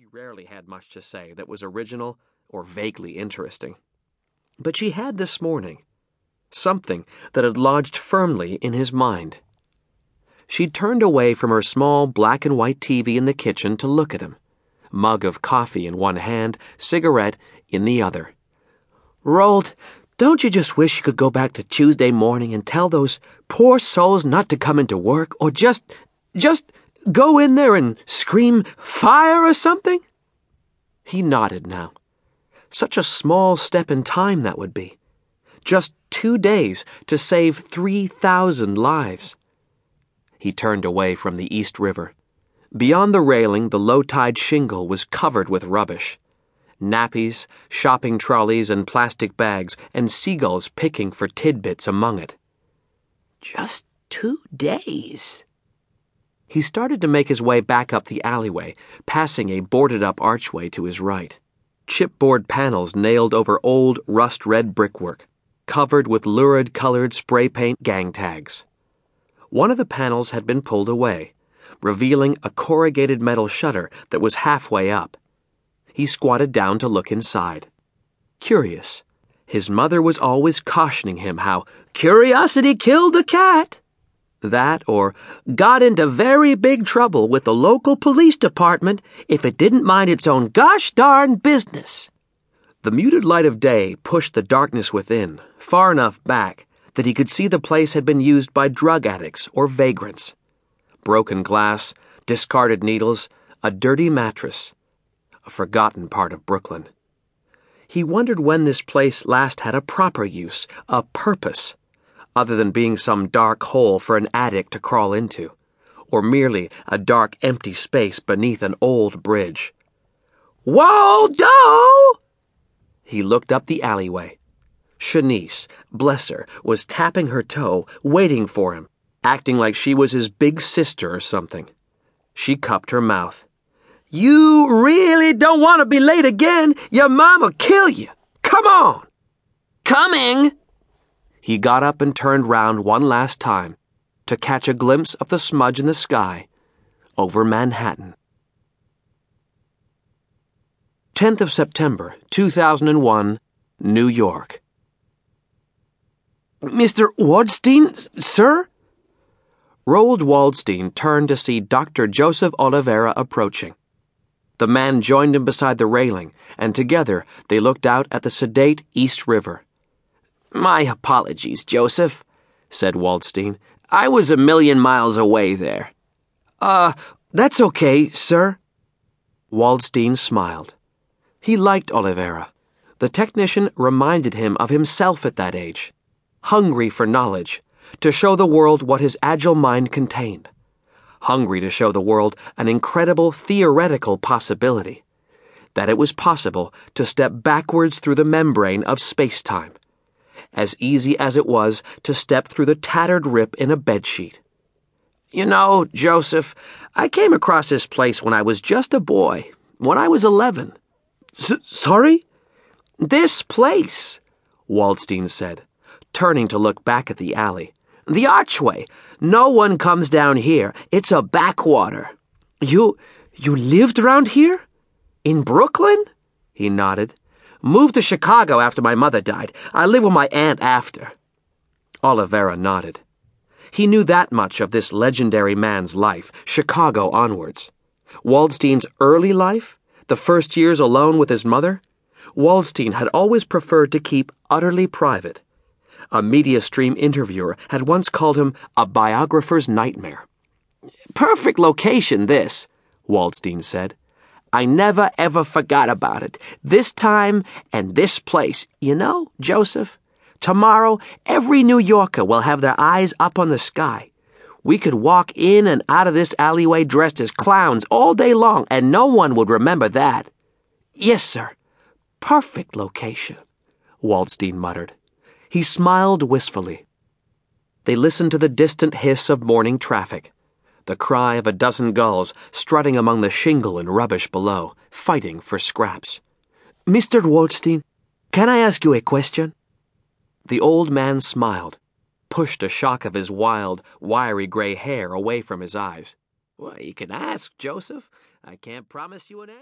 She rarely had much to say that was original or vaguely interesting. But she had this morning something that had lodged firmly in his mind. She turned away from her small black and white TV in the kitchen to look at him, mug of coffee in one hand, cigarette in the other. Roald, don't you just wish you could go back to Tuesday morning and tell those poor souls not to come into work or just, just go in there and scream fire or something? He nodded now. Such a small step in time that would be. Just two days to save 3,000 lives. He turned away from the East River. Beyond the railing, the low tide shingle was covered with rubbish nappies, shopping trolleys, and plastic bags, and seagulls picking for tidbits among it. Just two days. He started to make his way back up the alleyway, passing a boarded up archway to his right. Chipboard panels nailed over old, rust red brickwork, covered with lurid colored spray paint gang tags. One of the panels had been pulled away, revealing a corrugated metal shutter that was halfway up. He squatted down to look inside. Curious. His mother was always cautioning him how curiosity killed the cat. That or got into very big trouble with the local police department if it didn't mind its own gosh darn business. The muted light of day pushed the darkness within, far enough back that he could see the place had been used by drug addicts or vagrants. Broken glass, discarded needles, a dirty mattress. A forgotten part of Brooklyn. He wondered when this place last had a proper use, a purpose, other than being some dark hole for an addict to crawl into, or merely a dark empty space beneath an old bridge. Waldo! He looked up the alleyway. Shanice, bless her, was tapping her toe, waiting for him, acting like she was his big sister or something. She cupped her mouth. You really don't want to be late again? Your mom'll kill you. Come on. Coming! He got up and turned round one last time to catch a glimpse of the smudge in the sky over Manhattan. 10th of September, 2001, New York. Mr. Waldstein, sir? Roald Waldstein turned to see Dr. Joseph Oliveira approaching. The man joined him beside the railing, and together they looked out at the sedate East River. My apologies, Joseph, said Waldstein. I was a million miles away there. Uh, that's okay, sir. Waldstein smiled. He liked Oliveira. The technician reminded him of himself at that age hungry for knowledge, to show the world what his agile mind contained, hungry to show the world an incredible theoretical possibility that it was possible to step backwards through the membrane of space time, as easy as it was to step through the tattered rip in a bedsheet. You know, Joseph, I came across this place when I was just a boy, when I was 11. S- sorry? This place, Waldstein said turning to look back at the alley. The archway. No one comes down here. It's a backwater. You. you lived around here? In Brooklyn? He nodded. Moved to Chicago after my mother died. I lived with my aunt after. Oliveira nodded. He knew that much of this legendary man's life, Chicago onwards. Waldstein's early life, the first years alone with his mother, Waldstein had always preferred to keep utterly private. A MediaStream interviewer had once called him a biographer's nightmare. Perfect location, this, Waldstein said. I never ever forgot about it. This time and this place. You know, Joseph, tomorrow every New Yorker will have their eyes up on the sky. We could walk in and out of this alleyway dressed as clowns all day long, and no one would remember that. Yes, sir. Perfect location, Waldstein muttered. He smiled wistfully. They listened to the distant hiss of morning traffic, the cry of a dozen gulls strutting among the shingle and rubbish below, fighting for scraps. Mr. Waldstein, can I ask you a question? The old man smiled, pushed a shock of his wild, wiry gray hair away from his eyes. Well, you can ask, Joseph. I can't promise you an answer.